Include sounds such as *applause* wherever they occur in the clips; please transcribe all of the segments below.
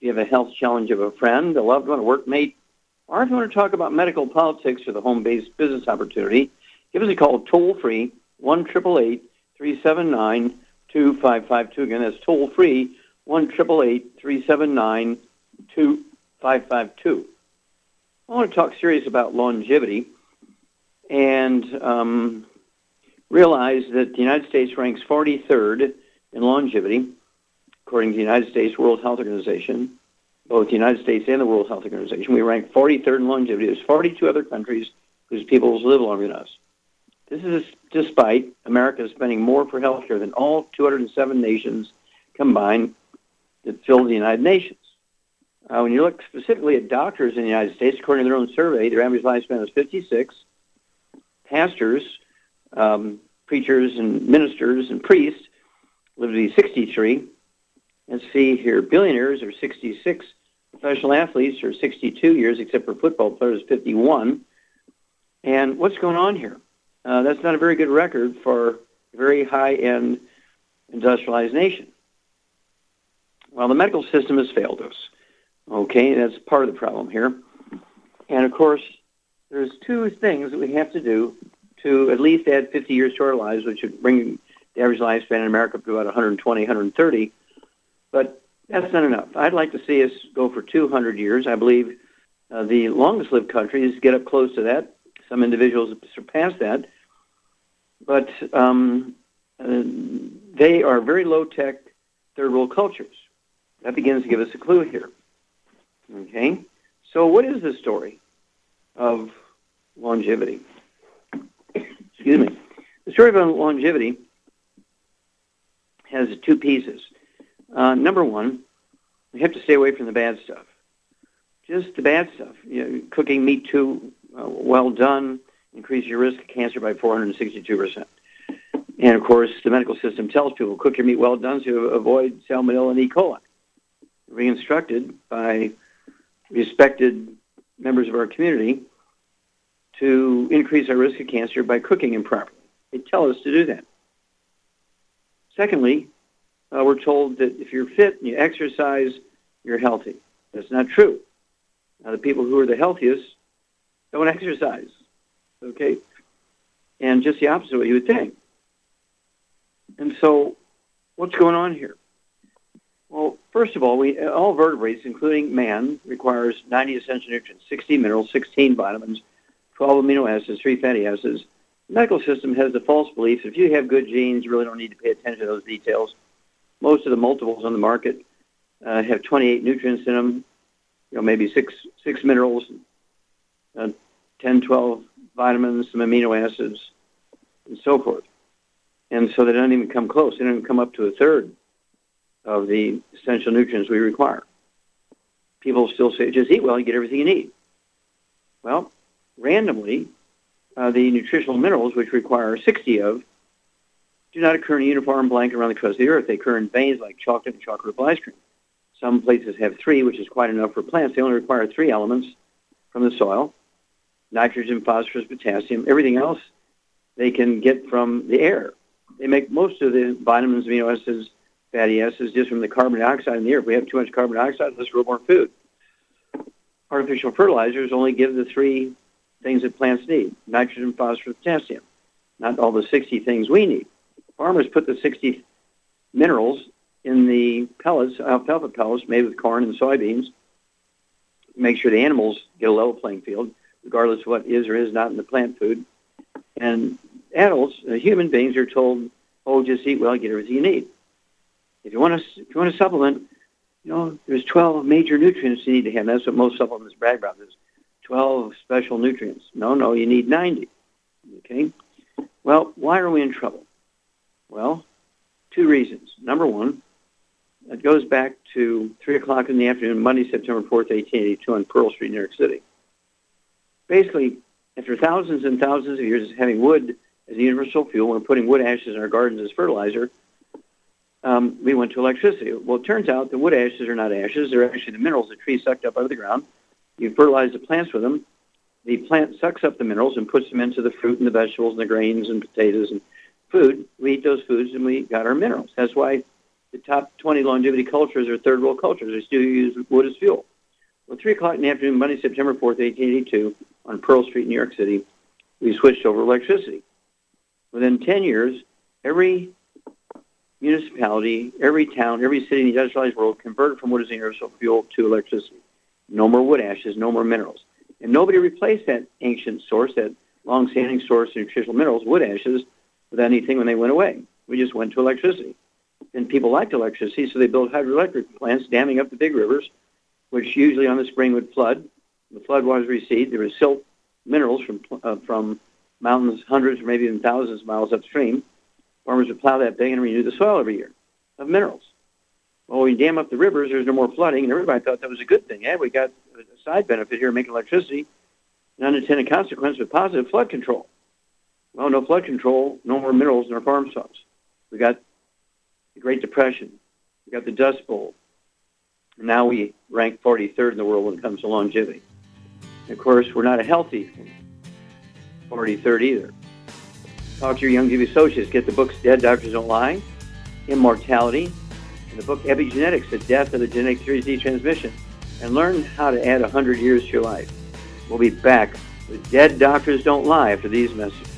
you have a health challenge of a friend, a loved one, a workmate, or if you want to talk about medical politics or the home-based business opportunity, give us a call toll-free, 1-379 2552 Again, that's toll-free, 1-379 2552. I want to talk serious about longevity and um, realize that the United States ranks 43rd in longevity, according to the United States World Health Organization. Both the United States and the World Health Organization, we rank 43rd in longevity. There's 42 other countries whose peoples live longer than us. This is despite America spending more for health care than all 207 nations combined that fill the United Nations. Uh, when you look specifically at doctors in the United States, according to their own survey, their average lifespan is 56. Pastors, um, preachers, and ministers and priests live to be 63. Let's see here, billionaires are 66. Professional athletes are 62 years, except for football players, 51. And what's going on here? Uh, that's not a very good record for a very high-end industrialized nation. Well, the medical system has failed us. Okay, that's part of the problem here. And of course, there's two things that we have to do to at least add 50 years to our lives, which would bring the average lifespan in America up to about 120, 130. But that's not enough. I'd like to see us go for 200 years. I believe uh, the longest lived countries get up close to that. Some individuals surpass that. But um, uh, they are very low tech third world cultures. That begins to give us a clue here. Okay? So what is the story of longevity? Excuse me. The story of longevity has two pieces. Uh, number one, we have to stay away from the bad stuff. Just the bad stuff. You know, cooking meat too uh, well done increases your risk of cancer by 462%. And of course, the medical system tells people cook your meat well done to avoid salmonella and E. coli. We're instructed by respected members of our community to increase our risk of cancer by cooking improperly. They tell us to do that. Secondly, uh, we're told that if you're fit and you exercise, you're healthy. That's not true. Now, the people who are the healthiest don't exercise, okay? And just the opposite of what you would think. And so what's going on here? Well, first of all, we all vertebrates, including man, requires 90 essential nutrients, 60 minerals, 16 vitamins, 12 amino acids, 3 fatty acids. The medical system has the false belief that if you have good genes, you really don't need to pay attention to those details. Most of the multiples on the market uh, have 28 nutrients in them, you know, maybe six six minerals, uh, 10, 12 vitamins, some amino acids, and so forth. And so they don't even come close. They don't even come up to a third of the essential nutrients we require. People still say, just eat well, you get everything you need. Well, randomly, uh, the nutritional minerals, which require 60 of, do not occur in a uniform blanket around the crust of the earth. They occur in veins like chocolate and chocolate ice cream. Some places have three, which is quite enough for plants. They only require three elements from the soil, nitrogen, phosphorus, potassium. Everything else they can get from the air. They make most of the vitamins, amino acids, fatty acids just from the carbon dioxide in the air. If we have too much carbon dioxide, let's grow more food. Artificial fertilizers only give the three things that plants need, nitrogen, phosphorus, potassium, not all the 60 things we need. Farmers put the 60 minerals in the pellets, alfalfa pellets made with corn and soybeans. Make sure the animals get a level playing field, regardless of what is or is not in the plant food. And adults, uh, human beings, are told, "Oh, just eat well, get everything you need." If you want to, if you want to supplement, you know, there's 12 major nutrients you need to have. That's what most supplements brag about. There's 12 special nutrients. No, no, you need 90. Okay. Well, why are we in trouble? Well, two reasons. Number one, it goes back to 3 o'clock in the afternoon, Monday, September 4th, 1882, on Pearl Street, New York City. Basically, after thousands and thousands of years of having wood as a universal fuel, we're putting wood ashes in our gardens as fertilizer, um, we went to electricity. Well, it turns out the wood ashes are not ashes. They're actually the minerals the tree sucked up out of the ground. You fertilize the plants with them. The plant sucks up the minerals and puts them into the fruit and the vegetables and the grains and potatoes and food. We eat those foods and we got our minerals. That's why the top 20 longevity cultures are third world cultures. They still use wood as fuel. Well, 3 o'clock in the afternoon, Monday, September 4th, 1882, on Pearl Street, New York City, we switched over electricity. Within 10 years, every municipality, every town, every city in the industrialized world converted from wood as a universal fuel to electricity. No more wood ashes, no more minerals. And nobody replaced that ancient source, that long-standing source of nutritional minerals, wood ashes, with anything when they went away. We just went to electricity. And people liked electricity, so they built hydroelectric plants damming up the big rivers, which usually on the spring would flood. The flood waters recede. There was silt minerals from, uh, from mountains hundreds or maybe even thousands of miles upstream farmers would plow that thing and renew the soil every year of minerals. Well, you dam up the rivers, there's no more flooding, and everybody thought that was a good thing. Yeah, we got a side benefit here, making electricity, an unintended consequence with positive flood control. Well, no flood control, no more minerals in our farm soils. We got the Great Depression. We got the Dust Bowl. And now we rank 43rd in the world when it comes to longevity. And of course, we're not a healthy 43rd either. Talk to your Youngevity associates. Get the books Dead Doctors Don't Lie, Immortality, and the book Epigenetics, The Death of the Genetic Series D Transmission, and learn how to add 100 years to your life. We'll be back with Dead Doctors Don't Lie after these messages.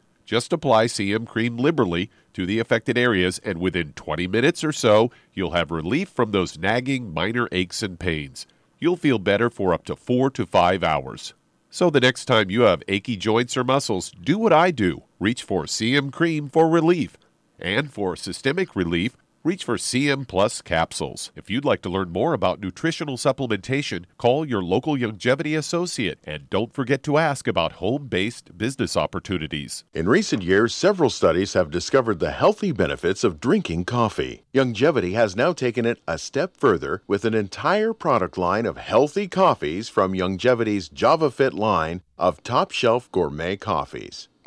Just apply CM cream liberally to the affected areas, and within 20 minutes or so, you'll have relief from those nagging minor aches and pains. You'll feel better for up to four to five hours. So the next time you have achy joints or muscles, do what I do reach for CM Cream for relief. And for systemic relief, reach for CM Plus capsules. If you'd like to learn more about nutritional supplementation, call your local Youngevity associate and don't forget to ask about home based business opportunities. In recent years, several studies have discovered the healthy benefits of drinking coffee. Youngevity has now taken it a step further with an entire product line of healthy coffees from Youngevity's JavaFit line of top shelf gourmet coffees.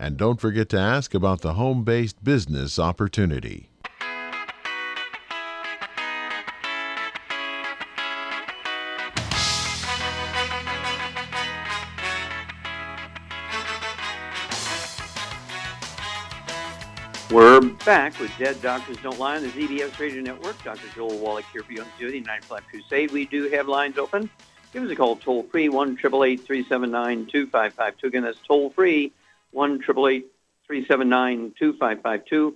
And don't forget to ask about the home based business opportunity. We're back with Dead Doctors Don't Lie on the ZBS Radio Network. Dr. Joel Wallach here for you on Youngevity 95 Crusade. We do have lines open. Give us a call toll free, 1 379 2552. Again, that's toll free, 1 379 2552.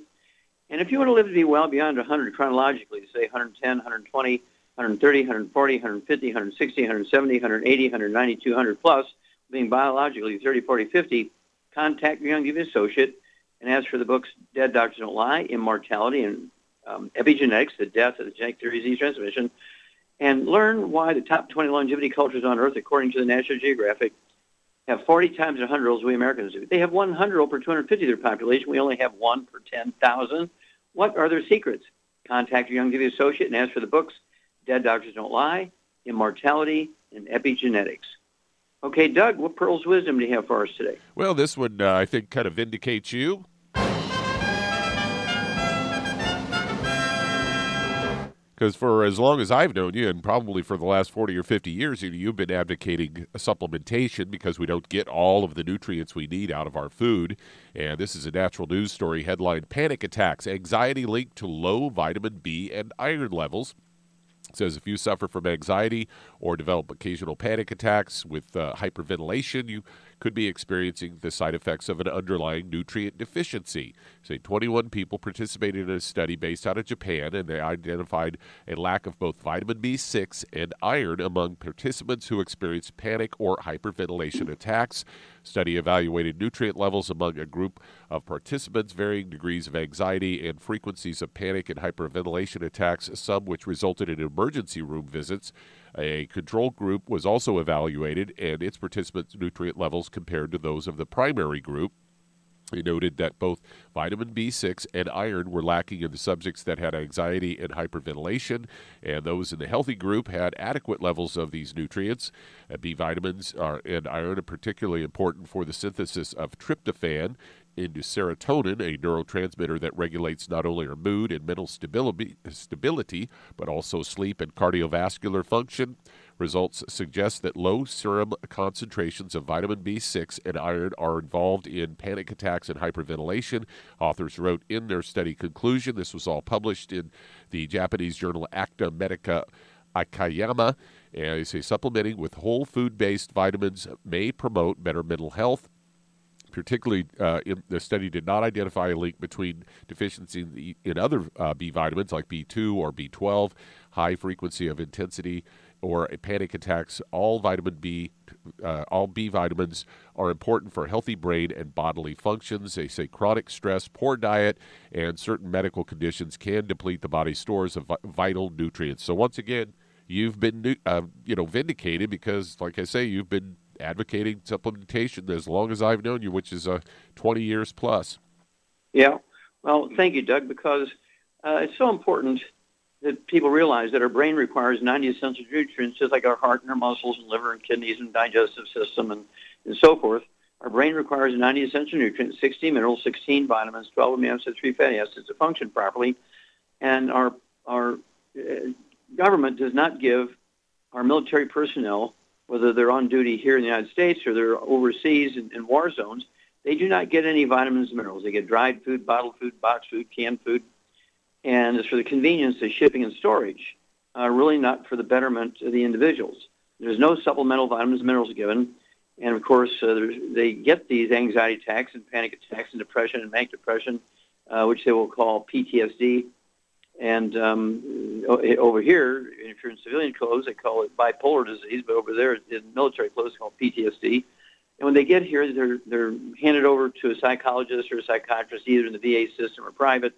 And if you want to live to be well beyond 100 chronologically, say 110, 120, 130, 140, 150, 160, 170, 180, 190, 200 plus, being biologically 30, 40, 50, contact your Youngevity associate and as for the books Dead Doctors Don't Lie, Immortality, and um, Epigenetics, The Death of the Genetic Theory Disease Transmission, and learn why the top 20 longevity cultures on Earth, according to the National Geographic, have 40 times the 100 olds we Americans do. They have 100 old per 250 of their population. We only have one per 10,000. What are their secrets? Contact your Young Youngevity associate and ask for the books Dead Doctors Don't Lie, Immortality, and Epigenetics. Okay, Doug, what pearls of wisdom do you have for us today? Well, this one uh, I think kind of vindicates you. Because for as long as I've known you, and probably for the last 40 or 50 years, you've been advocating supplementation because we don't get all of the nutrients we need out of our food. And this is a natural news story headline Panic attacks, anxiety linked to low vitamin B and iron levels. It says if you suffer from anxiety or develop occasional panic attacks with uh, hyperventilation, you could be experiencing the side effects of an underlying nutrient deficiency. Say 21 people participated in a study based out of Japan, and they identified a lack of both vitamin B6 and iron among participants who experienced panic or hyperventilation attacks. Study evaluated nutrient levels among a group of participants, varying degrees of anxiety and frequencies of panic and hyperventilation attacks, some which resulted in emergency room visits. A control group was also evaluated, and its participants' nutrient levels compared to those of the primary group. He noted that both vitamin B6 and iron were lacking in the subjects that had anxiety and hyperventilation, and those in the healthy group had adequate levels of these nutrients. Uh, B vitamins are, and iron are particularly important for the synthesis of tryptophan, into serotonin, a neurotransmitter that regulates not only our mood and mental stability, stability, but also sleep and cardiovascular function. Results suggest that low serum concentrations of vitamin B6 and iron are involved in panic attacks and hyperventilation. Authors wrote in their study conclusion, this was all published in the Japanese journal Acta Medica Okayama. And they say supplementing with whole food based vitamins may promote better mental health particularly uh, in, the study did not identify a link between deficiency in, the, in other uh, B vitamins like B2 or B12, high frequency of intensity, or panic attacks. All vitamin B, uh, all B vitamins are important for healthy brain and bodily functions. They say chronic stress, poor diet, and certain medical conditions can deplete the body's stores of vital nutrients. So once again, you've been uh, you know vindicated because, like I say, you've been advocating supplementation as long as I've known you, which is uh, 20 years plus. Yeah. Well, thank you, Doug, because uh, it's so important that people realize that our brain requires 90 essential nutrients, just like our heart and our muscles and liver and kidneys and digestive system and, and so forth. Our brain requires 90 essential nutrients, 16 minerals, 16 vitamins, 12 amino acids, 3 fatty acids to function properly. And our, our uh, government does not give our military personnel whether they're on duty here in the United States or they're overseas in, in war zones, they do not get any vitamins and minerals. They get dried food, bottled food, boxed food, canned food, and it's for the convenience of shipping and storage, uh, really not for the betterment of the individuals. There's no supplemental vitamins and minerals given, and of course uh, they get these anxiety attacks and panic attacks and depression and manic depression, uh, which they will call PTSD, and um, over here, if you're in civilian clothes, they call it bipolar disease, but over there in military clothes, it's called PTSD. And when they get here, they're they're handed over to a psychologist or a psychiatrist, either in the VA system or private,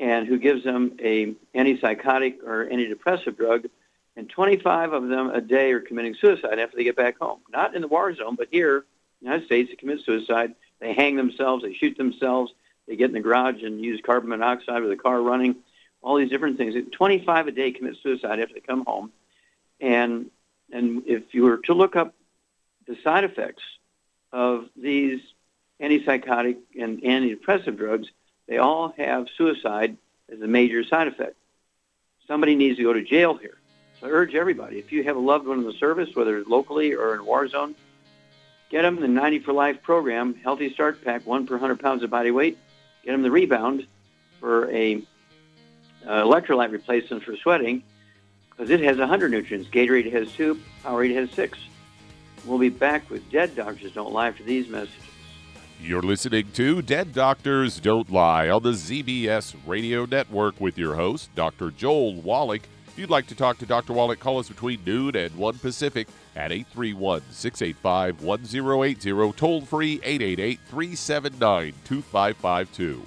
and who gives them a antipsychotic or antidepressive drug. And 25 of them a day are committing suicide after they get back home. Not in the war zone, but here in the United States, they commit suicide. They hang themselves. They shoot themselves. They get in the garage and use carbon monoxide with the car running all these different things. 25 a day commit suicide after they come home. And, and if you were to look up the side effects of these antipsychotic and antidepressive drugs, they all have suicide as a major side effect. Somebody needs to go to jail here. So I urge everybody, if you have a loved one in the service, whether locally or in a war zone, get them the 90 for Life program, Healthy Start Pack, one per 100 pounds of body weight get them the rebound for a uh, electrolyte replacement for sweating because it has 100 nutrients. Gatorade has two, Powerade has six. We'll be back with Dead Doctors Don't Lie after these messages. You're listening to Dead Doctors Don't Lie on the ZBS Radio Network with your host, Dr. Joel Wallach. If you'd like to talk to Dr. Wallach, call us between noon and 1 Pacific at 831 685 1080, toll free 888 379 2552.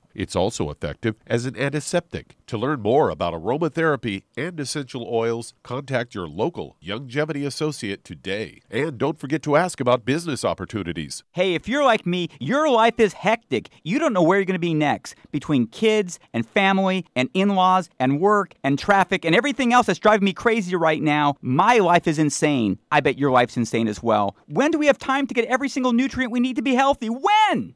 It's also effective as an antiseptic. To learn more about aromatherapy and essential oils, contact your local Youngevity associate today. And don't forget to ask about business opportunities. Hey, if you're like me, your life is hectic. You don't know where you're going to be next. Between kids and family and in laws and work and traffic and everything else that's driving me crazy right now, my life is insane. I bet your life's insane as well. When do we have time to get every single nutrient we need to be healthy? When?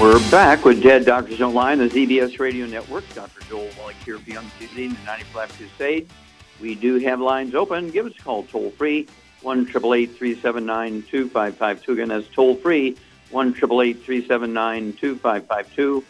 We're back with Dead Doctors Don't Lie on the ZBS Radio Network. Dr. Joel Wallach here Young Tuesday, the 95 Crusade. We do have lines open. Give us a call toll free, 1 379 2552. Again, that's toll free, 1 379 2552.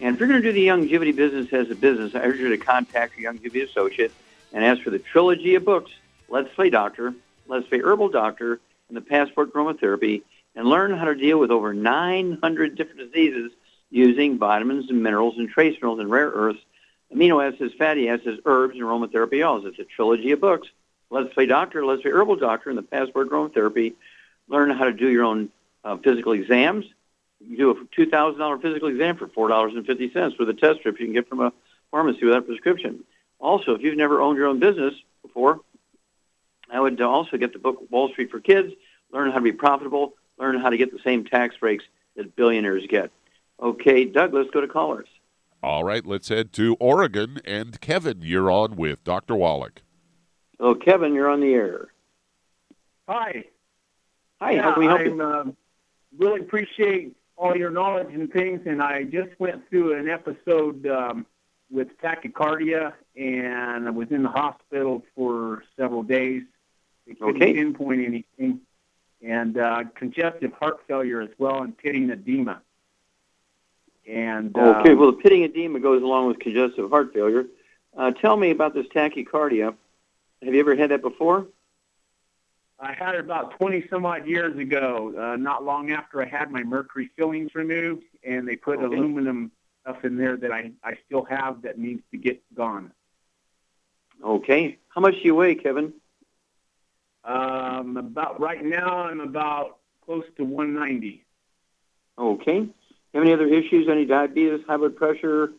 And if you're going to do the Youngevity business as a business, I urge you to contact your Youngevity associate and ask for the trilogy of books, Let's Play Doctor, Let's Play Herbal Doctor, and the Passport Chromotherapy and learn how to deal with over 900 different diseases using vitamins and minerals and trace minerals and rare earths, amino acids, fatty acids, herbs, and aromatherapy oils. It's a trilogy of books. Let's Play Doctor, Let's Play Herbal Doctor, and the Passport Aromatherapy. Learn how to do your own uh, physical exams. You do a $2,000 physical exam for $4.50 with a test strip you can get from a pharmacy without a prescription. Also, if you've never owned your own business before, I would also get the book Wall Street for Kids, learn how to be profitable, learn how to get the same tax breaks that billionaires get. Okay, Doug, let's go to callers. All right, let's head to Oregon. And Kevin, you're on with Dr. Wallach. Oh, Kevin, you're on the air. Hi. Hi, yeah, how can we help I'm, you? Uh, really appreciate all your knowledge and things, and I just went through an episode um, with tachycardia, and I was in the hospital for several days. They couldn't Okay. pinpoint anything, and uh, congestive heart failure as well, and pitting edema. And Okay, well, the pitting edema goes along with congestive heart failure. Uh, tell me about this tachycardia. Have you ever had that before? I had it about 20 some odd years ago, uh, not long after I had my mercury fillings removed, and they put Okay. aluminum stuff in there that I, I still have that needs to get gone. Okay. How much do you weigh, Kevin? Um, about right now, I'm about close to 190. Okay. Have any other issues? Any diabetes, high blood pressure?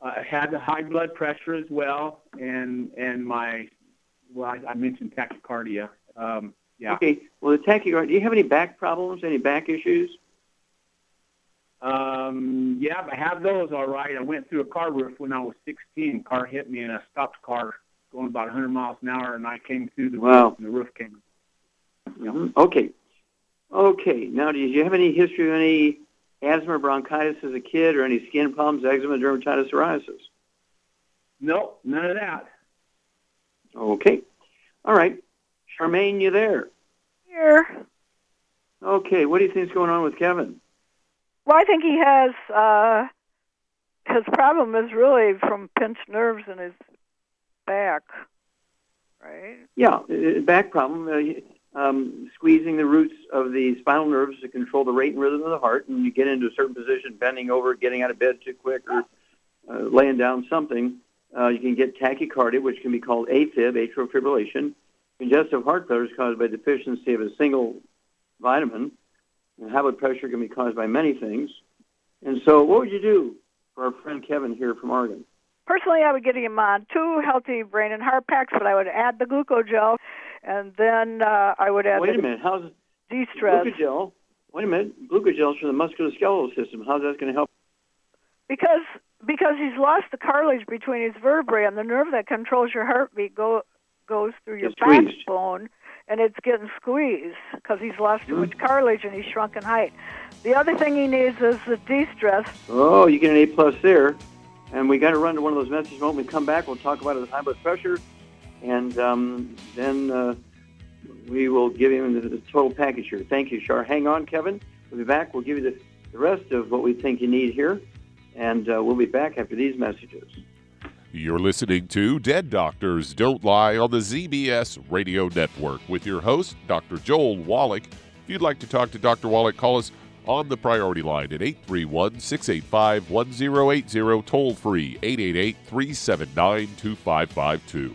I had high blood pressure as well, and and my well, I, I mentioned tachycardia. Um, yeah. Okay. Well, the tachycardia. Do you have any back problems? Any back issues? Um, yeah, I have those all right. I went through a car roof when I was 16. Car hit me, and I stopped the car going about 100 miles an hour, and I came through the Wow. roof, and the roof came. Mhm. Okay. Okay. Now, did you have any history of any asthma or bronchitis as a kid, or any skin problems, eczema, dermatitis, psoriasis? Nope, none of that. Okay. All right. Charmaine, you there? Here. Okay. What do you think's going on with Kevin? Well, I think he has. Uh, his problem is really from pinched nerves in his back, right? Yeah, uh, back problem. Uh, um, squeezing the roots of the spinal nerves to control the rate and rhythm of the heart, and you get into a certain position, bending over, getting out of bed too quick, or uh, laying down something. Uh, you can get tachycardia, which can be called AFib, atrial fibrillation. Congestive heart failure is caused by deficiency of a single vitamin. And high blood pressure can be caused by many things. And so, what would you do for our friend Kevin here from Oregon? Personally, I would get him on two healthy brain and heart packs, but I would add the glucogel, and then uh, I would add Wait a minute. How's de-stress glucogel? Wait a minute. Glucogel is for the musculoskeletal system. How's that going to help? because because he's lost the cartilage between his vertebrae, and the nerve that controls your heartbeat go goes through your backbone, and it's getting squeezed because he's lost too much cartilage and he's shrunk in height. The other thing he needs is the de-stress. Oh, you get an A plus there. And we got to run to one of those messages. When we come back, we'll talk about his high blood pressure, and um, then uh, we will give him the, the total package here. Thank you, Shar. Hang on, Kevin. We'll be back. We'll give you the, the rest of what we think you need here, and uh, we'll be back after these messages. You're listening to Dead Doctors Don't Lie on the ZBS Radio Network with your host, Dr. Joel Wallach. If you'd like to talk to Dr. Wallach, call us on the priority line at 831 685 1080, toll free 888 379 2552.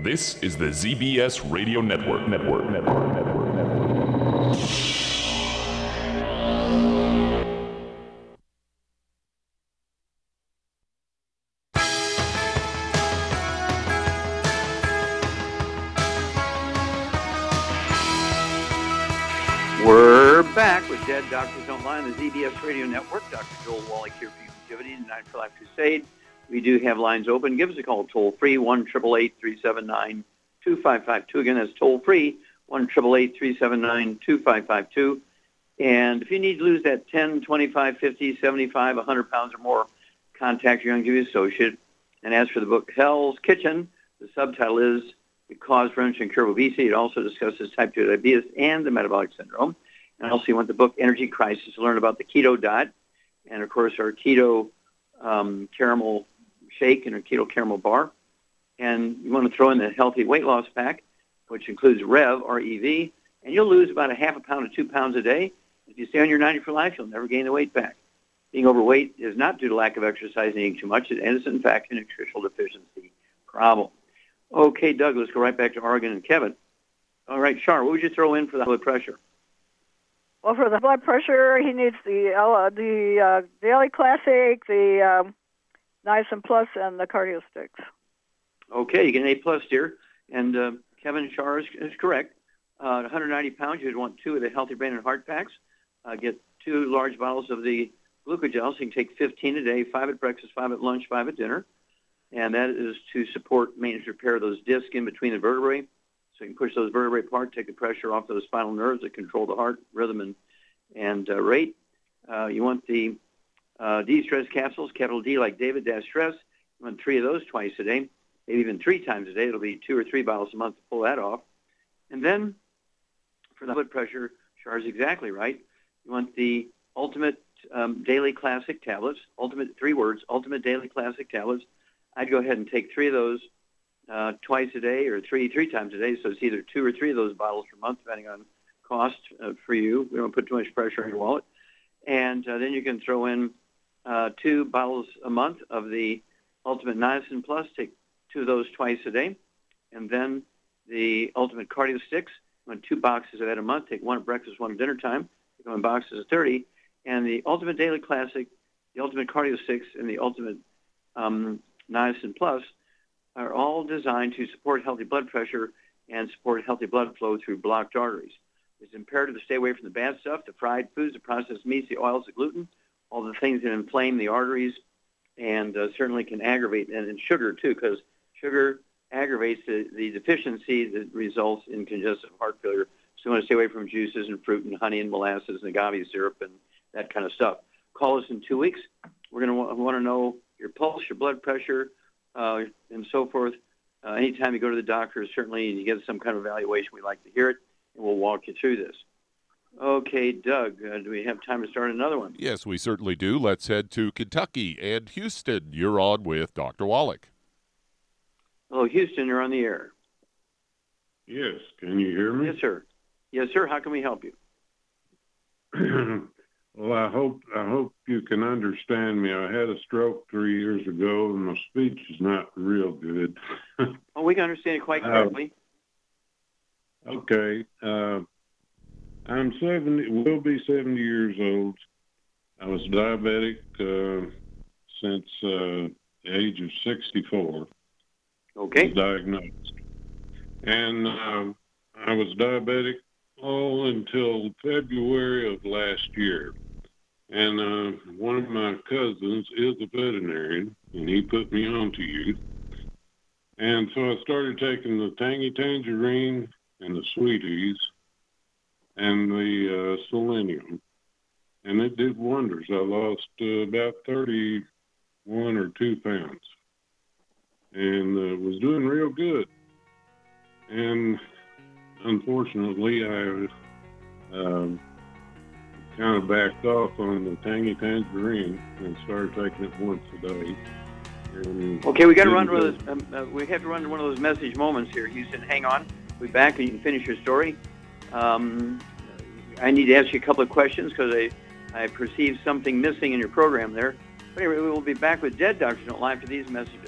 This is the ZBS Radio Network. Network. Network. Network. Network. We're back with Dead Doctors Don't Lie, the ZBS Radio Network. Dr. Joel Wallach here for Youngevity and Nine for Life Crusade. We do have lines open. Give us a call toll free, 1 379 2552. Again, that's toll free, 1 379 2552. And if you need to lose that 10, 25, 50, 75, 100 pounds or more, contact your Young Youngevity associate. And as for the book Hell's Kitchen, the subtitle is The Cause, Prevention, and Cure of Obesity. It also discusses type 2 diabetes and the metabolic syndrome. And also you want the book Energy Crisis to learn about the keto diet. And, of course, our keto um, caramel shake and a keto caramel bar. And you want to throw in the healthy weight loss pack, which includes REV, R-E-V, and you'll lose about a half a pound to two pounds a day. If you stay on your 90 for life, you'll never gain the weight back. Being overweight is not due to lack of exercise and eating too much. It is, in fact, a nutritional deficiency problem. Okay, Doug, let's go right back to Oregon and Kevin. All right, Char, what would you throw in for the blood pressure? Well, for the blood pressure, he needs the uh, the uh, Daily Classic, the um, Niacin Plus, and the Cardio Sticks. Okay, you get an A plus here, and uh, Kevin Char is, is correct. Uh, 190 pounds, you'd want two of the Healthy Brain and Heart packs. Uh, get two large bottles of the glucogel, so you can take 15 a day, five at breakfast, five at lunch, five at dinner. And that is to support maintenance repair of those discs in between the vertebrae. So you can push those vertebrae apart, take the pressure off those spinal nerves that control the heart rhythm and, and uh, rate. Uh, you want the uh, D-stress capsules, capital D like David dash stress. You want three of those twice a day, maybe even three times a day. It'll be two or three bottles a month to pull that off. And then for the blood pressure, Char's exactly right. You want the ultimate um, daily classic tablets, ultimate three words, ultimate daily classic tablets. I'd go ahead and take three of those uh, twice a day or three three times a day. So it's either two or three of those bottles per month, depending on cost uh, for you. We don't put too much pressure on your wallet. And uh, then you can throw in uh, two bottles a month of the Ultimate Niacin Plus. Take two of those twice a day. And then the Ultimate Cardio Sticks. Run two boxes of that a month. Take one at breakfast, one at dinner time. Take one boxes of 30. And the Ultimate Daily Classic, the Ultimate Cardio Sticks, and the Ultimate um, Niacin Plus are all designed to support healthy blood pressure and support healthy blood flow through blocked arteries. It's imperative to stay away from the bad stuff, the fried foods, the processed meats, the oils, the gluten, all the things that inflame the arteries and uh, certainly can aggravate, and, and sugar too, because sugar aggravates the, the deficiency that results in congestive heart failure. So you want to stay away from juices and fruit and honey and molasses and agave syrup and that kind of stuff. Call us in two weeks. We're going to want to know your pulse, your blood pressure, uh, and so forth. Uh, anytime you go to the doctor, certainly and you get some kind of evaluation, we like to hear it, and we'll walk you through this. Okay, Doug, uh, do we have time to start another one? Yes, we certainly do. Let's head to Kentucky and Houston. You're on with Dr. Wallach. Hello, Houston, you're on the air. Yes, can you hear me? Yes, sir. Yes, sir. How can we help you? *clears throat* well, I hope I hope you can understand me. I had a stroke three years ago, and my speech is not real good. *laughs* oh, we can understand it quite Uh, okay, uh, I'm seventy. Will be seventy years old. I was diabetic uh, since uh, the age of sixty-four. Okay. Diagnosed, and uh, I was diabetic all until February of last year. And uh, one of my cousins is a veterinarian, and he put me on to you. And so I started taking the tangy tangerine and the sweeties and the uh, selenium, and it did wonders. I lost uh, about 31 or 2 pounds and uh, was doing real good. And unfortunately, I um, kind of backed off on the tangy tangerine and started taking it once a day. And Okay, we got to run one of those. Um, uh, we have to run one of those message moments here, Houston. Hang on. Be back, and you can finish your story. Um, I need to ask you a couple of questions because I, I perceive something missing in your program there. But anyway, we will be back with Dead Don't Lie after these messages.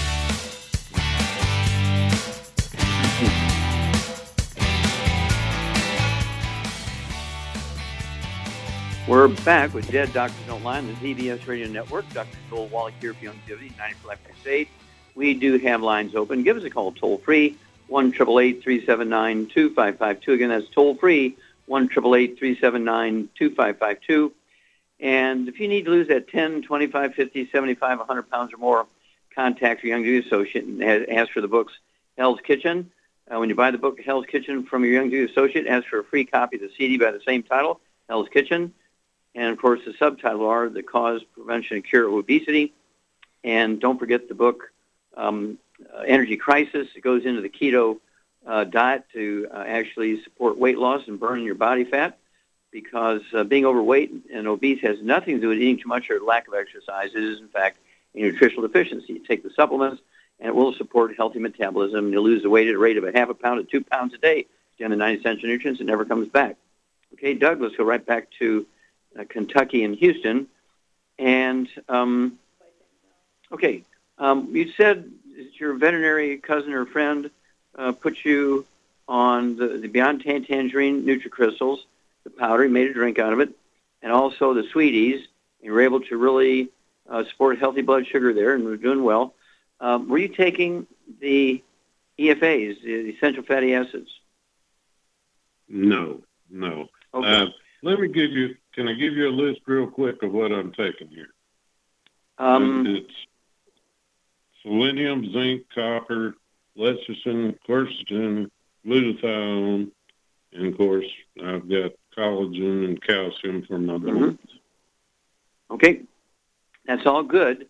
We're back with Dead Doctors Don't Lie on the ZBS Radio Network. Dr. Joel Wallach here for Youngevity, 94 Life Crusade. We do have lines open. Give us a call toll free, 1 379 2552. Again, that's toll free, 1 379 2552. And if you need to lose that 10, 25, 50, 75, 100 pounds or more, contact your Youngevity Associate and ask for the books Hell's Kitchen. Uh, when you buy the book Hell's Kitchen from your Youngevity Associate, ask for a free copy of the CD by the same title, Hell's Kitchen. And of course, the subtitle are The Cause, Prevention, and Cure of Obesity. And don't forget the book um, uh, Energy Crisis. It goes into the keto uh, diet to uh, actually support weight loss and burn your body fat because uh, being overweight and obese has nothing to do with eating too much or lack of exercise. It is, in fact, a nutritional deficiency. You take the supplements and it will support healthy metabolism. You'll lose the weight at a rate of a half a pound to two pounds a day. Again, the 90 essential nutrients, it never comes back. Okay, Doug, let's go right back to uh, Kentucky and Houston. And, um, okay, um, you said that your veterinary cousin or friend uh, put you on the, the Beyond Tan Tangerine NutriCrystals, the powder, he made a drink out of it, and also the Sweeties. You were able to really uh, support healthy blood sugar there, and we're doing well. Um, were you taking the EFAs, the essential fatty acids? No, no. Okay. Uh, let me give you. Can I give you a list real quick of what I'm taking here? Um, it's selenium, zinc, copper, lecithin, quercetin, glutathione, and of course I've got collagen and calcium for my bones. Okay, that's all good,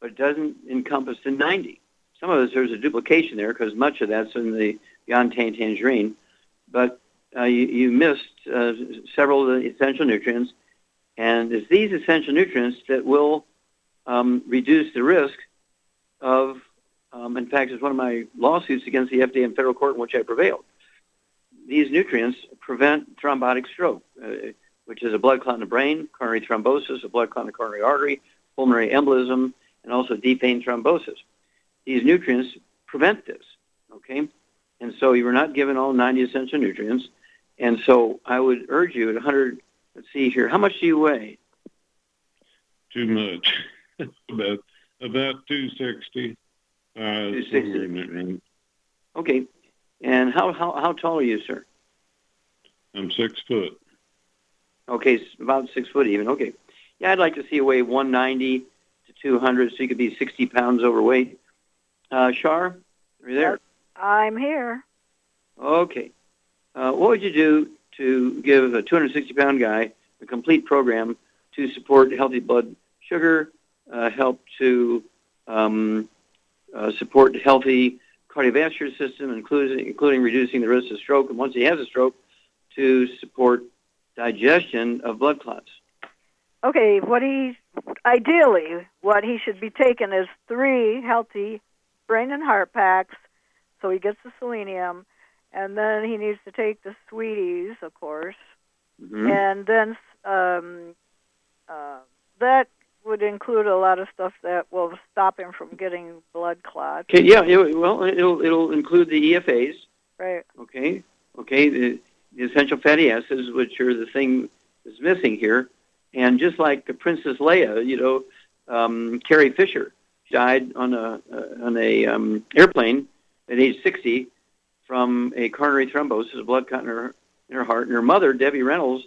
but it doesn't encompass the 90. Some of us there's a duplication there because much of that's in the Beyond Tangerine, but uh, you, you missed uh, several of the essential nutrients, and it's these essential nutrients that will um, reduce the risk of, um, in fact, it's one of my lawsuits against the FDA in federal court in which I prevailed. These nutrients prevent thrombotic stroke, uh, which is a blood clot in the brain, coronary thrombosis, a blood clot in the coronary artery, pulmonary embolism, and also deep vein thrombosis. These nutrients prevent this, okay? And so you were not given all 90 essential nutrients. And so I would urge you at 100, let's see here, how much do you weigh? Too much. *laughs* about about 260. Uh, 260. somewhere in that range. Okay. And how, how, how tall are you, sir? I'm six foot. Okay, s- about six foot even. Okay. Yeah, I'd like to see you weigh 190 to 200 so you could be 60 pounds overweight. Uh, Shar, are you there? I'm here. Okay. Uh, what would you do to give a 260 pound guy a complete program to support healthy blood sugar, uh, help to um, uh, support healthy cardiovascular system, including, including reducing the risk of stroke, and once he has a stroke, to support digestion of blood clots? Okay, what he ideally what he should be taking is three healthy brain and heart packs, so he gets the selenium, and then he needs to take the sweeties, of course, Mhm. and then um, uh, that would include a lot of stuff that will stop him from getting blood clots. Okay, yeah, it, well, it'll, it'll include the EFAs, Right. okay? Okay, the, the essential fatty acids, which are the thing that's missing here. And just like the Princess Leia, you know, um, Carrie Fisher died on a uh, on a um, airplane at age 60 from a coronary thrombosis, a blood clot in her in her heart. And her mother, Debbie Reynolds,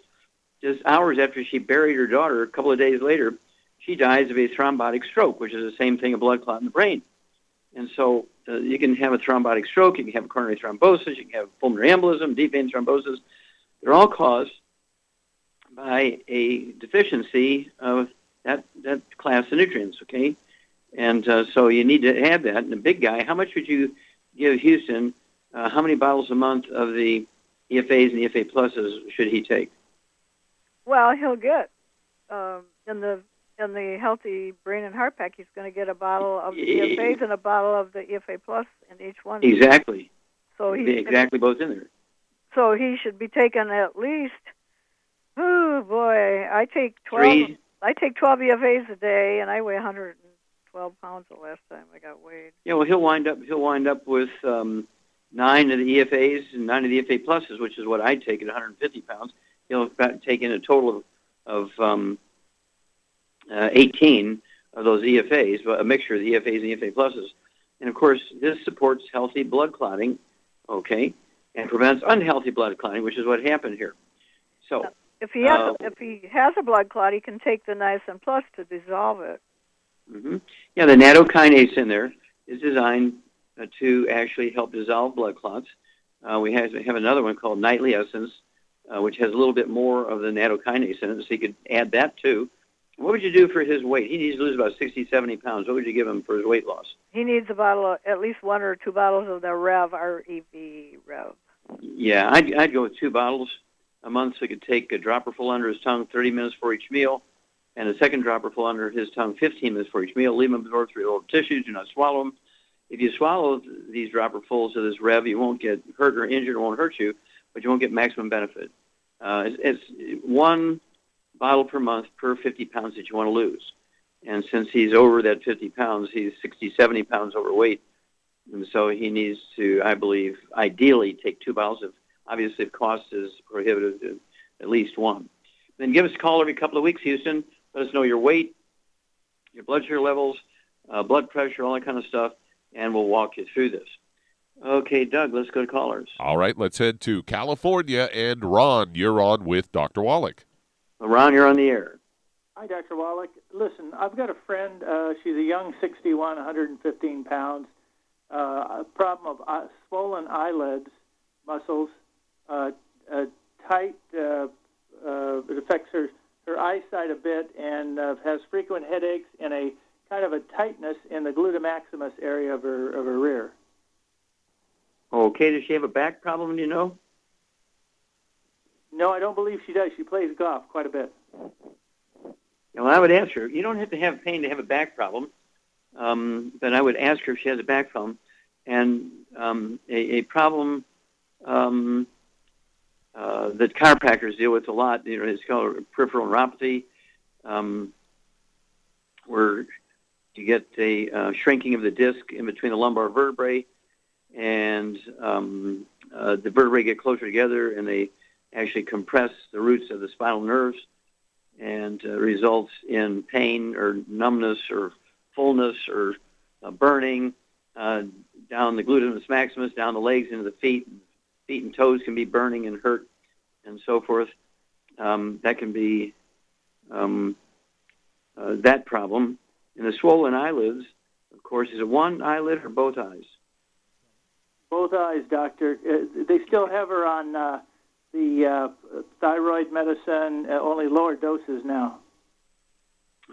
just hours after she buried her daughter, a couple of days later, she dies of a thrombotic stroke, which is the same thing, a blood clot in the brain. And so uh, you can have a thrombotic stroke, you can have a coronary thrombosis, you can have pulmonary embolism, deep vein thrombosis. They're all caused by a deficiency of that, that class of nutrients, okay? And uh, so you need to have that. And the big guy, how much would you give Houston? Uh, how many bottles a month of the EFAs and EFA pluses should he take? Well, he'll get um, in the in the healthy brain and heart pack. He's going to get a bottle of the. EFAs and a bottle of the EFA plus in each one. Exactly. So he exactly both in there. so he should be taking at least. Oh boy, I take twelve. Three. I take twelve EFAs a day, and I weigh 112 pounds the last time I got weighed. Yeah, well, he'll wind up he'll wind up with um, nine of the EFAs and nine of the EFA pluses, which is what I take at 150 pounds. He'll about take in a total of, of um, uh, 18 of those EFAs, but a mixture of the EFAs and EFA pluses. And of course, this supports healthy blood clotting, okay, and prevents unhealthy blood clotting, which is what happened here. So, If he has Uh, if he has a blood clot, he can take the niacin plus to dissolve it. hmm Yeah, the nattokinase in there is designed to actually help dissolve blood clots. Uh, we have, have another one called Nightly Essence, uh, which has a little bit more of the nattokinase in it, so you could add that too. What would you do for his weight? He needs to lose about 60, 70 pounds. What would you give him for his weight loss? He needs a bottle, of, at least one or two bottles of the Rev R E V Rev. Yeah, I'd, I'd go with two bottles a month so he could take a dropper full under his tongue 30 minutes for each meal, and a second dropper full under his tongue 15 minutes for each meal. Leave him absorb through oral tissues. Do not swallow him. If you swallow these dropperfuls of this Rev, you won't get hurt or injured, it won't hurt you, but you won't get maximum benefit. Uh, it's, it's one bottle per month per 50 pounds that you want to lose. And since he's over that 50 pounds, he's 60, 70 pounds overweight. And so he needs to, I believe, ideally take two bottles of, obviously, if cost is prohibitive, at least one. Then give us a call every couple of weeks, Houston. Let us know your weight, your blood sugar levels, uh, blood pressure, all that kind of stuff, and we'll walk you through this. Okay, Doug, let's go to callers. All right, let's head to California. And Ron, you're on with Dr. Wallach. Ron, you're on the air. Hi, Dr. Wallach. Listen, I've got a friend. Uh, she's a young 61, 115 pounds. Uh, a problem of uh, swollen eyelids, muscles, uh, uh, tight. Uh, uh, it affects her her eyesight a bit and uh, has frequent headaches and a kind of a tightness in the gluteus maximus area of her of her rear. Okay, does she have a back problem? Do you know? No, I don't believe she does. She plays golf quite a bit. Well, I would ask her. You don't have to have pain to have a back problem, um, but I would ask her if she has a back problem. And um, a, a problem um, uh, that chiropractors deal with a lot, you know, it's called peripheral neuropathy, um, where you get a uh, shrinking of the disc in between the lumbar vertebrae, and um, uh, the vertebrae get closer together, and they actually compress the roots of the spinal nerves and uh, results in pain or numbness or fullness or uh, burning uh, down the gluteus maximus, down the legs into the feet. Feet and toes can be burning and hurt and so forth. Um, that can be um, uh, that problem. And the swollen eyelids, of course, is it one eyelid or both eyes? Both eyes, doctor. Uh, they still have her on uh, the uh, thyroid medicine, uh, only lower doses now.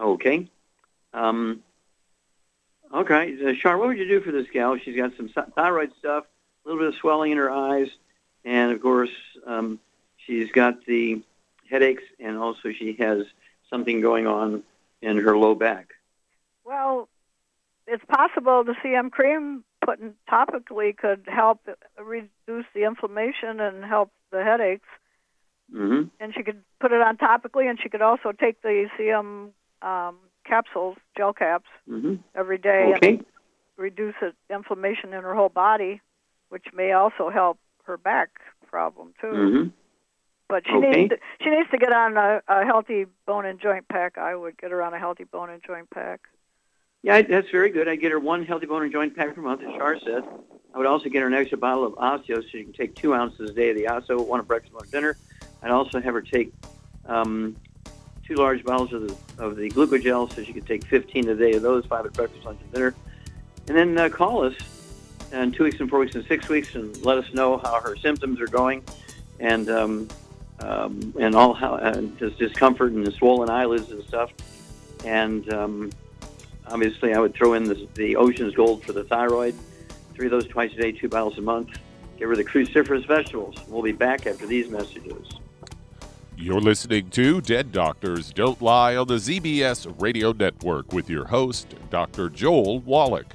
Okay. Um, okay. Uh, Char, what would you do for this gal? She's got some thyroid stuff, a little bit of swelling in her eyes, and of course, um, she's got the headaches, and also she has something going on in her low back. Well, it's possible the CM cream put in topically could help reduce the inflammation and help the headaches. Mm-hmm. And she could put it on topically, and she could also take the CM um, capsules, gel caps, mm-hmm. every day okay. and reduce the inflammation in her whole body, which may also help her back problem too. Mm-hmm. But she okay. needs to, she needs to get on a, a healthy bone and joint pack. I would get her on a healthy bone and joint pack. Yeah, that's very good. I get her one healthy bone and joint pack per month, as Char said. I would also get her an extra bottle of Osteo so she can take two ounces a day of the Osteo, one at breakfast, one at dinner. I'd also have her take um, two large bottles of the, of the glucogel so she could take 15 a day of those, five at breakfast, lunch, and dinner. And then uh, call us in two weeks and four weeks and six weeks and let us know how her symptoms are going and um, um, and all how uh, just discomfort and the swollen eyelids and stuff. And um, obviously, I would throw in the, the Ocean's Gold for the thyroid. Three of those twice a day, two bottles a month. Get rid of the cruciferous vegetables. We'll be back after these messages. You're listening to Dead Doctors Don't Lie on the ZBS Radio Network with your host, Dr. Joel Wallach.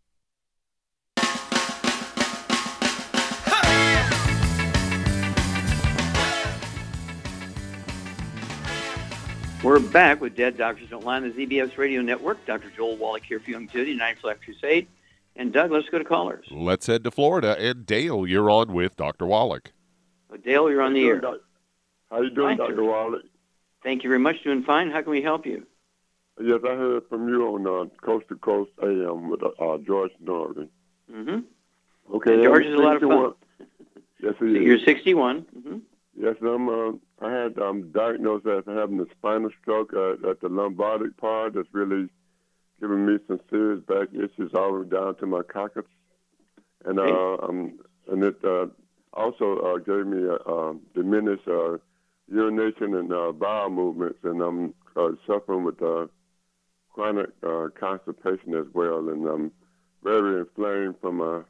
We're back with Dead Doctors Don't Lie on the ZBS Radio Network. Dr. Joel Wallach here for Young Youngevity, Ninth Life Crusade. And Doug, let's go to callers. Let's head to Florida. And Dale, you're on with Dr. Wallach. Oh, Dale, you're on the air. How you doing, Fine, Dr. Wallach? Thank you very much. Doing fine. How can we help you? Yes, I heard from you on uh, Coast to Coast AM with uh, George Noory. Mm-hmm. Okay, George is a lot of fun. 61. Yes, he is. You're 61. Mm-hmm. Yes, I'm. Uh, I had um, diagnosed as having a spinal stroke uh, at the lombardic part. That's really giving me some serious back issues all the way down to my coccyx, and uh, um, and it uh, also uh, gave me a uh, diminished uh, urination and uh, bowel movements, and I'm uh, suffering with uh, chronic uh, constipation as well, and I'm very inflamed from my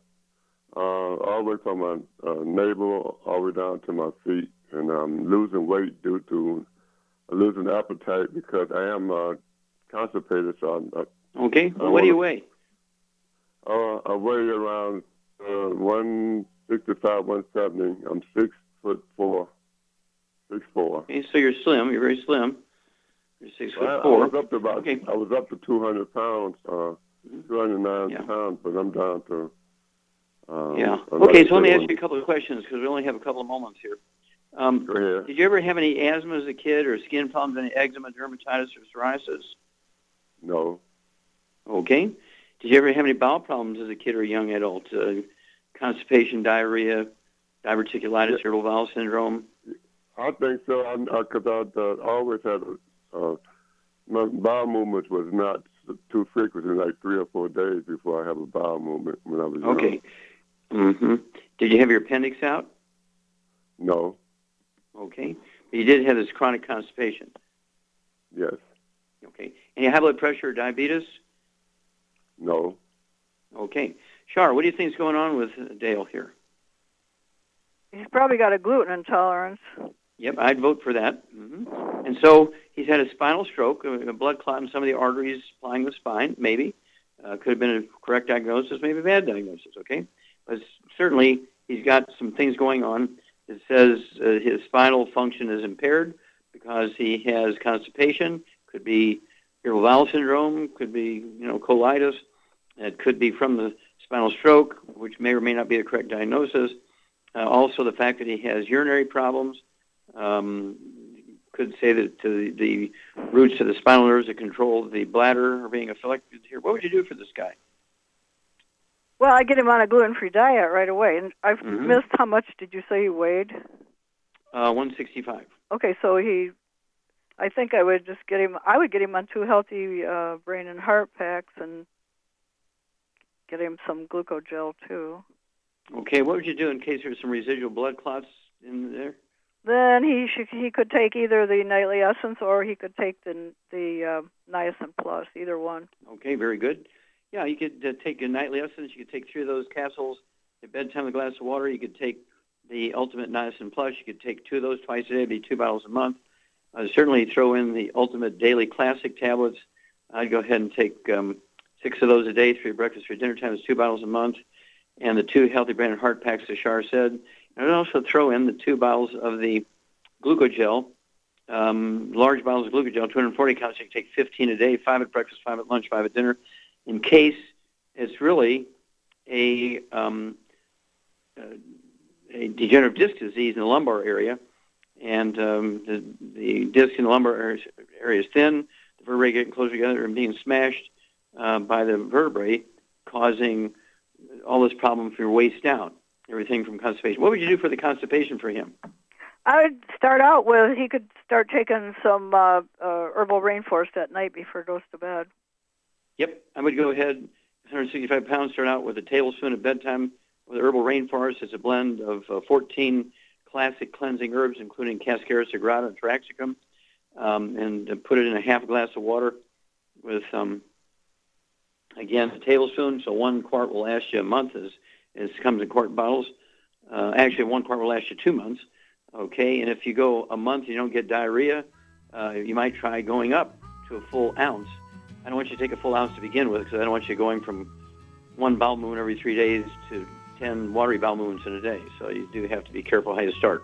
uh, all the way from my uh, navel all the way down to my feet, and I'm losing weight due to losing appetite because I am uh, constipated. So I'm, uh, Okay. Well, what do you weigh? uh, I weigh around uh, 165, 170. I'm six foot four, six four. Okay, so you're slim. You're very slim. You're six foot I, I was up to about I was up to 200 pounds, uh, 209 pounds, but I'm down to uh, Yeah. Okay, so let me ask you a couple of questions because we only have a couple of moments here. Um, Go ahead. Did you ever have any asthma as a kid or skin problems, any eczema, dermatitis, or psoriasis? No, Okay. Did you ever have any bowel problems as a kid or a young adult? Uh, constipation, diarrhea, diverticulitis, irritable bowel syndrome? I think so. I because I, uh, always had a, uh, my bowel movements was not too frequent, in like three or four days before I have a bowel movement when I was young. Okay. hmm Did you have your appendix out? No, Okay. But you did have this chronic constipation. yes, Okay. Any high blood pressure or diabetes? no. Okay. Shar, what do you think is going on with uh, Dale here? He's probably got a gluten intolerance. Yep, I'd vote for that. hmm And so he's had a spinal stroke, a a blood clot in some of the arteries supplying the spine, maybe. Uh, could have been a correct diagnosis, maybe a bad diagnosis, okay? But certainly he's got some things going on It says uh, his spinal function is impaired because he has constipation, could be irritable bowel syndrome, could be, you know, colitis. It could be from the spinal stroke, which may or may not be the correct diagnosis. Uh, also, the fact that he has urinary problems um, could say that to the, the roots of the spinal nerves that control the bladder are being affected here. What would you do for this guy? Well, I get him on a gluten-free diet right away, and I've Mhm. missed how much did you say he weighed? Uh, 165. Okay, so he, I think I would just get him. I would get him on two healthy uh, brain and heart packs, and get him some glucogel too. Okay, what would you do in case there's some residual blood clots in there? Then he should, he could take either the nightly essence or he could take the the uh, niacin plus, either one. Okay, very good. Yeah, you could uh, take a nightly essence. You could take three of those capsules at bedtime, a glass of water. You could take the Ultimate Niacin Plus. You could take two of those twice a day. It'd be two bottles a month. Uh, certainly throw in the Ultimate Daily Classic tablets. I'd go ahead and take um, six of those a day, three breakfast, three dinner times, two bottles a month, and the two Healthy Brain and Heart packs, as Shar said. And I'd also throw in the two bottles of the glucogel, um, large bottles of glucogel, 240 counts. You can take 15 a day, five at breakfast, five at lunch, five at dinner, in case it's really a um, uh, a degenerative disc disease in the lumbar area, and um, the, the disc in the lumbar area is thin, the vertebrae getting closer together and being smashed uh, by the vertebrae, causing all this problem from your waist down, everything from constipation. What would you do for the constipation for him? I would start out with he could start taking some uh, uh, herbal rainforest at night before he goes to bed. Yep, I would go ahead, 165 pounds, start out with a tablespoon at bedtime with herbal rainforest. It's a blend of uh, 14 classic cleansing herbs, including Cascara sagrada and Taraxacum, um, and uh, put it in a half glass of water with, um, again, a tablespoon. So one quart will last you a month, as it comes in quart bottles. Uh, actually, one quart will last you two months. Okay, and if you go a month and you don't get diarrhea, uh, you might try going up to a full ounce. I don't want you to take a full ounce to begin with because I don't want you going from one bowel movement every three days to 10 watery bowel movements in a day. So you do have to be careful how you start.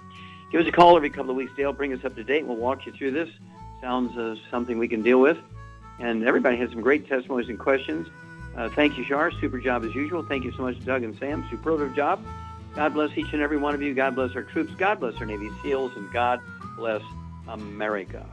Give us a call every couple of weeks, Dale. Bring us up to date. We'll walk you through this. Sounds uh, something we can deal with. And everybody has some great testimonies and questions. Uh, thank you, Shar. Super job as usual. Thank you so much, Doug and Sam. Superlative job. God bless each and every one of you. God bless our troops. God bless our Navy SEALs. And God bless America.